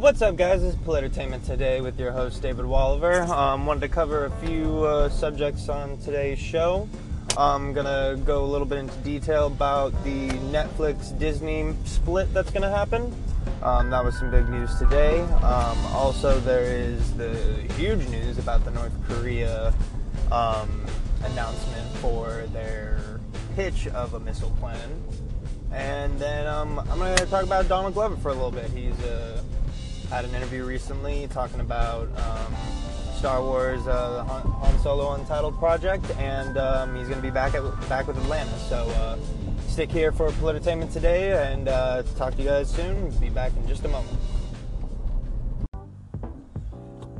What's up, guys? This is Politertainment today with your host David Walliver. Um, wanted to cover a few uh, subjects on today's show. I'm gonna go a little bit into detail about the Netflix Disney split that's gonna happen. Um, that was some big news today. Um, also, there is the huge news about the North Korea um, announcement for their pitch of a missile plan. And then um, I'm going to talk about Donald Glover for a little bit. He's uh, had an interview recently talking about um, Star Wars uh, Han, Solo Untitled Project, and um, he's going to be back at, back with Atlanta. So uh, stick here for Politertainment today, and uh, talk to you guys soon. Be back in just a moment.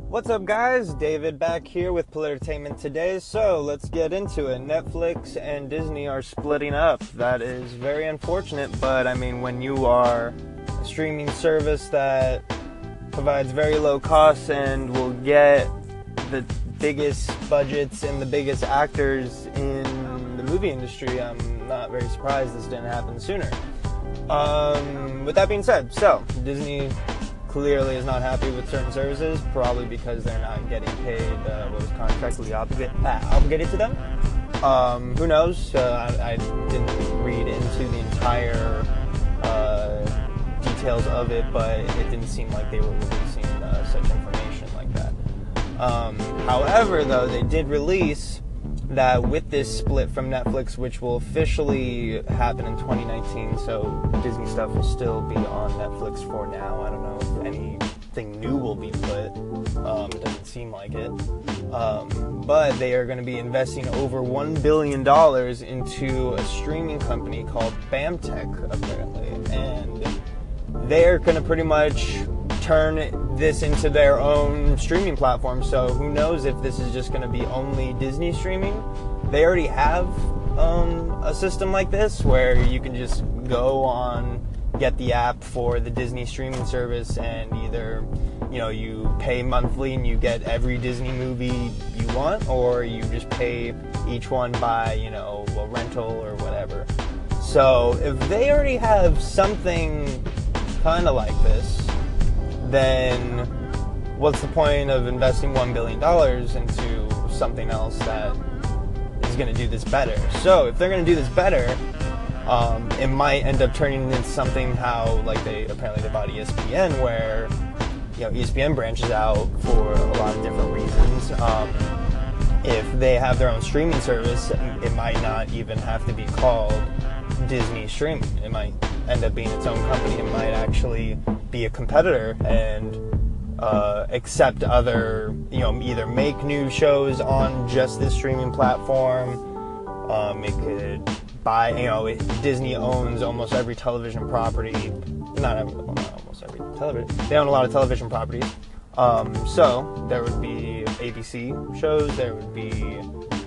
What's up, guys? David back here with Politertainment today. So let's get into it. Netflix and Disney are splitting up. That is very unfortunate, but I mean, when you are a streaming service that provides very low costs and will get the biggest budgets and the biggest actors in the movie industry, I'm not very surprised this didn't happen sooner. Um, with that being said, so Disney clearly is not happy with certain services, probably because they're not getting paid uh, what was contractually obligated, uh, obligated to them. Um, who knows? Uh, I, I, didn't read into the entire details of it, but it didn't seem like they were releasing uh, such information like that. Um, however, though, they did release that with this split from Netflix, which will officially happen in 2019, so Disney stuff will still be on Netflix for now. I don't know if anything new will be put. Um, it doesn't seem like it. Um, but they are going to be investing over $1 billion into a streaming company called BAMTech, apparently. And they're going to pretty much turn this into their own streaming platform. So who knows if this is just going to be only Disney streaming? They already have um, a system like this where you can just go on, get the app for the Disney streaming service, and either you know you pay monthly and you get every Disney movie you want, or you just pay each one by you know a rental or whatever. So if they already have something kind of like this, then what's the point of investing $1 billion into something else that is going to do this better? So, if they're going to do this better, um, it might end up turning into something how, like, they apparently they bought ESPN, where you know ESPN branches out for a lot of different reasons. Um, if they have their own streaming service, it might not even have to be called Disney Streaming. It might end up being its own company. It might actually be a competitor and uh, accept other, you know, either make new shows on just this streaming platform. Um, it could buy, you know, Disney owns almost every television property. Not, every, almost every television. They own a lot of television properties. Um, so there would be ABC shows. There would be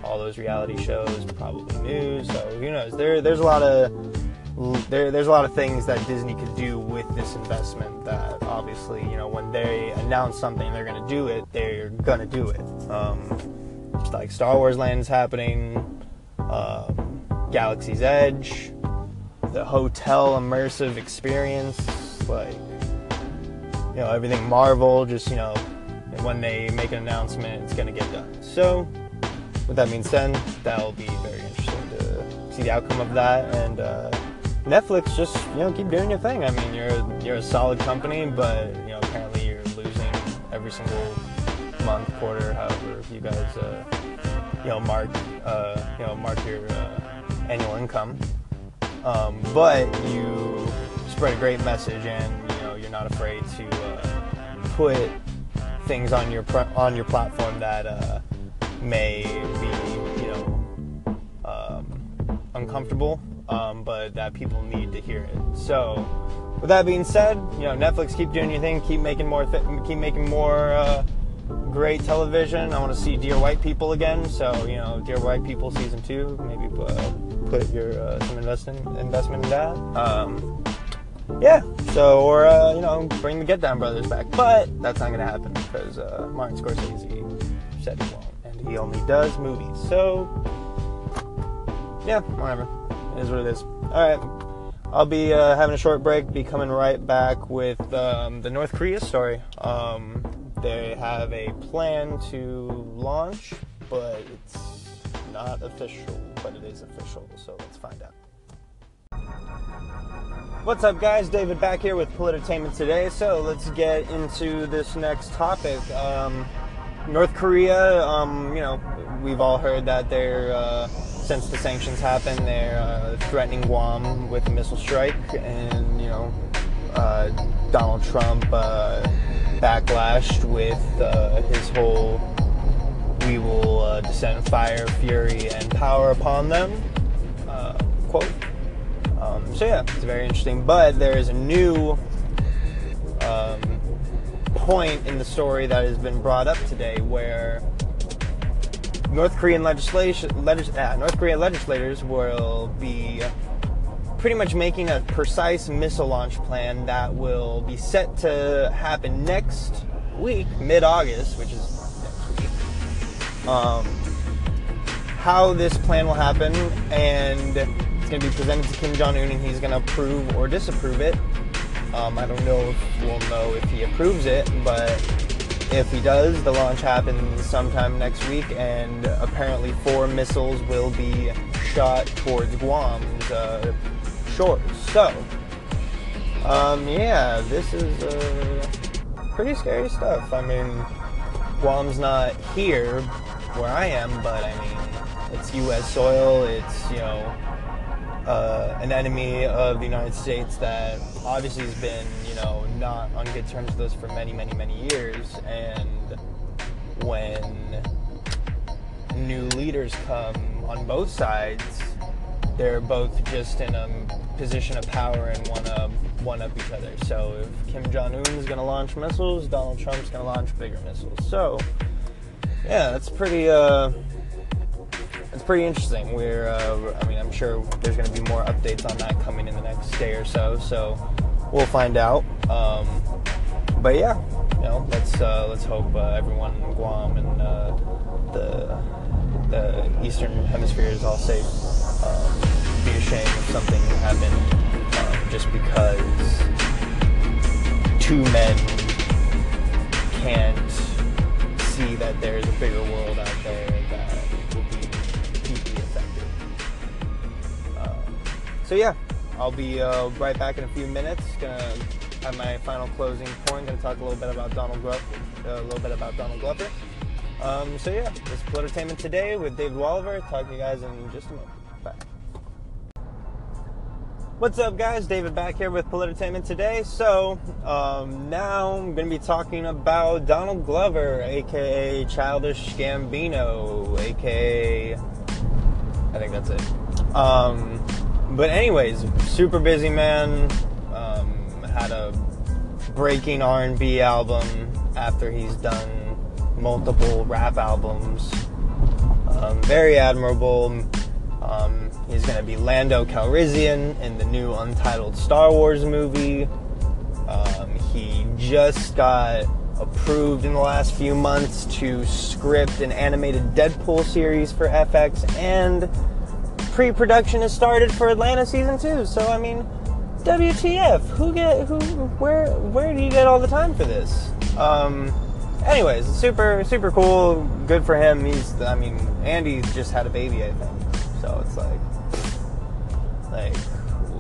all those reality shows, probably news. So who knows? There, there's a lot of there, there's a lot of things that Disney could do with this investment. That obviously, you know, when they announce something, they're going to do it. They're going to do it. Um, like Star Wars Land is happening, um, Galaxy's Edge, the hotel immersive experience, like you know everything Marvel. Just you know, when they make an announcement, it's going to get done. So, with that being said, that'll be very interesting to see the outcome of that and. Uh, Netflix just you know keep doing your thing. I mean, you're you're a solid company, but you know apparently you're losing every single month, quarter, however you guys uh, you know mark uh, you know mark your uh, annual income. Um, but you spread a great message, and you know you're not afraid to uh, put things on your on your platform that uh, may be you know um, uncomfortable um, but that people need to hear it. So, with that being said, you know, Netflix, keep doing your thing, keep making more, th- keep making more uh, great television. I want to see Dear White People again. So, you know, Dear White People season two, maybe uh, put your uh, some investment investment in that. Um, yeah. So, or uh, you know, bring the Get Down Brothers back, but that's not gonna happen because uh, Martin Scorsese said he won't, and he only does movies. So, yeah, whatever is what it is. All right. I'll be uh, having a short break, be coming right back with um, the North Korea story. Um, they have a plan to launch, but it's not official, but it is official, so let's find out. What's up, guys? David back here with Politertainment today. So let's get into this next topic. Um, North Korea, um, you know, we've all heard that they're, uh, since the sanctions happened, they're uh, threatening Guam with a missile strike, and, you know, uh, Donald Trump uh, backlashed with uh, his whole we will uh, descend fire, fury, and power upon them quote. Um, so yeah, it's very interesting. But there is a new um, point in the story that has been brought up today where North Korean legislation, legis- uh, North Korean legislators will be pretty much making a precise missile launch plan that will be set to happen next week, mid-August, which is next week. Um, how this plan will happen and it's going to be presented to Kim Jong Un, and he's going to approve or disapprove it. Um, I don't know if we'll know if he approves it, but if he does, the launch happens sometime next week, and apparently four missiles will be shot towards Guam's uh, shores. So, um, yeah, this is uh, pretty scary stuff. I mean, Guam's not here where I am, but I mean, it's U.S. soil. It's you know uh, an enemy of the United States that obviously has been, you know, not on good terms with us for many, many, many years. And when new leaders come on both sides, they're both just in a position of power and want to one up each other. So if Kim Jong Un is going to launch missiles, Donald Trump's going to launch bigger missiles. So yeah, that's pretty. Uh, it's pretty interesting. We're, uh, I mean, I'm sure there's going to be more updates on that coming in the next day or so. So we'll find out. Um, but yeah, you know, let's uh, let's hope uh, everyone in Guam and uh, the the Eastern Hemisphere is all safe. Um, be ashamed if something happened um, just because two men can't see that there's a bigger world out there that will be deeply affected. so yeah, I'll be uh, right back in a few minutes. Gonna have my final closing point. Gonna talk a little bit about Donald Glover. Uh, a little bit about Donald Glover. Um, so yeah, this is Entertainment today with David Walliver. Talk to you guys in just a moment. Bye. What's up, guys? David back here with Entertainment today. So um, now I'm to be talking about Donald Glover, aka Childish Gambino, aka I think that's it. Um, but anyways, super busy man. Um, had a breaking R&B album after he's done multiple rap albums. Um, very admirable. Um, he's going to be Lando Calrissian in the new untitled Star Wars movie. Um, he just got approved in the last few months to script an animated Deadpool series for FX and pre-production has started for Atlanta season two. So I mean, WTF? Who get who? Where where do you get all the time for this? Um, anyways, super super cool. Good for him. He's I mean, Andy's just had a baby, I think. So it's like like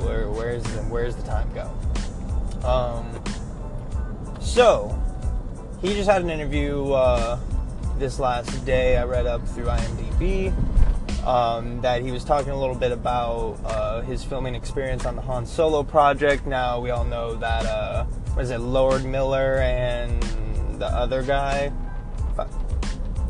where where's the, where's the time go? Um, so he just had an interview uh, this last day. I read up through IMDb um, that he was talking a little bit about uh, his filming experience on the Han Solo project. Now we all know that uh, was it Lord Miller and the other guy?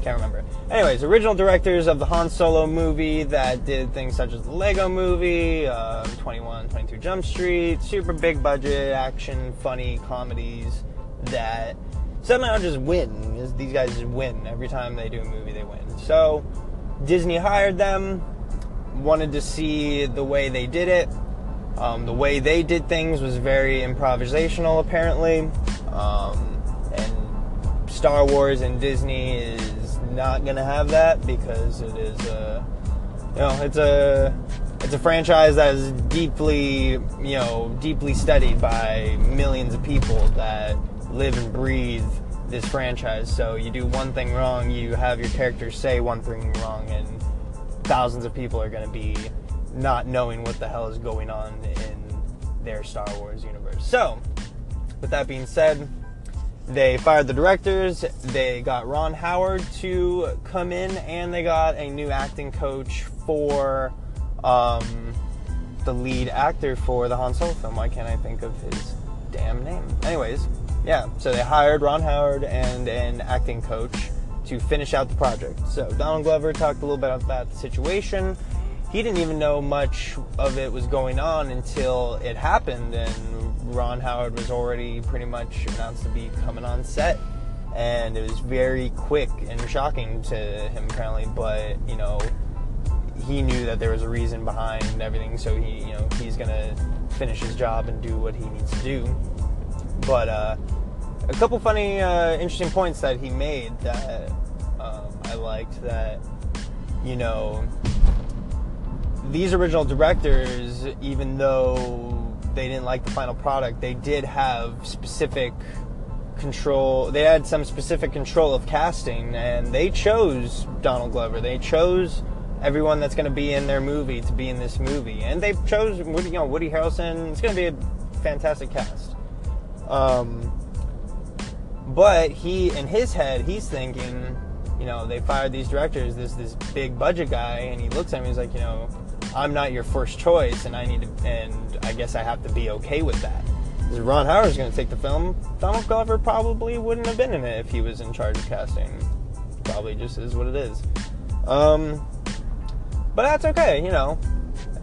Can't remember. Anyways, original directors of the Han Solo movie that did things such as the Lego movie, uh, 21, 22 Jump Street, super big budget action, funny comedies that somehow just win. These guys just win every time they do a movie. They win. So Disney hired them, wanted to see the way they did it. Um, the way they did things was very improvisational, apparently. Um, and Star Wars and Disney is not going to have that because it is a, you know, it's a, it's a franchise that is deeply, you know, deeply studied by millions of people that live and breathe this franchise. So you do one thing wrong, you have your characters say one thing wrong, and thousands of people are going to be not knowing what the hell is going on in their Star Wars universe. So, with that being said, they fired the directors, they got Ron Howard to come in, and they got a new acting coach for um, the lead actor for the Han Solo film. Why can't I think of his damn name? Anyways, yeah, so they hired Ron Howard and an acting coach to finish out the project. So Donald Glover talked a little bit about the situation. He didn't even know much of it was going on until it happened, and Ron Howard was already pretty much announced to be coming on set. And it was very quick and shocking to him, apparently. But you know, he knew that there was a reason behind everything, so he, you know, he's gonna finish his job and do what he needs to do. But uh, a couple funny, uh, interesting points that he made that um, I liked. That you know, these original directors, even though they didn't like the final product, they did have specific control. They had some specific control of casting, and they chose Donald Glover. They chose everyone that's going to be in their movie to be in this movie, and they chose you know, Woody Harrelson. It's going to be a fantastic cast. Um, but he, in his head, he's thinking, you know, they fired these directors, this this big budget guy, and he looks at him, he's like, you know, I'm not your first choice, and I need to, and I guess I have to be okay with that. Because Ron Howard's going to take the film. Donald Glover probably wouldn't have been in it if he was in charge of casting. Probably just is what it is. Um, but that's okay, you know.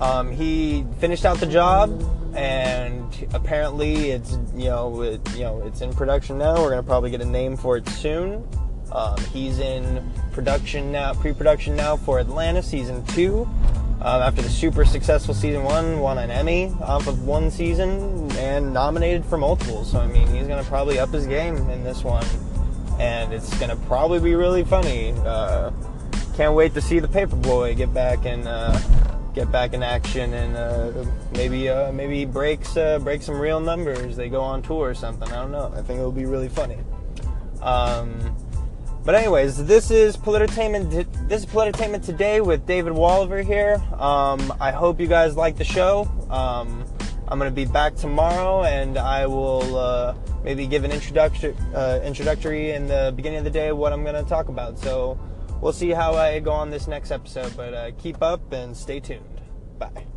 Um, he finished out the job, and apparently it's you know it, you know it's in production now. We're gonna probably get a name for it soon. Um, he's in production now, pre-production now for Atlanta season two. Um, after the super successful season one, won an Emmy off of one season and nominated for multiple. So I mean, he's gonna probably up his game in this one, and it's gonna probably be really funny. Uh, can't wait to see the Paper Boi get back and uh, get back in action and uh, maybe uh, maybe breaks uh, break some real numbers. They go on tour or something. I don't know. I think it'll be really funny. Um, but anyways, this is Politertainment. This is Politertainment today with David Walliver here. Um, I hope you guys like the show. Um, I'm gonna be back tomorrow, and I will uh, maybe give an introduction uh, introductory in the beginning of the day what I'm gonna talk about. So we'll see how I go on this next episode. But uh, keep up and stay tuned. Bye.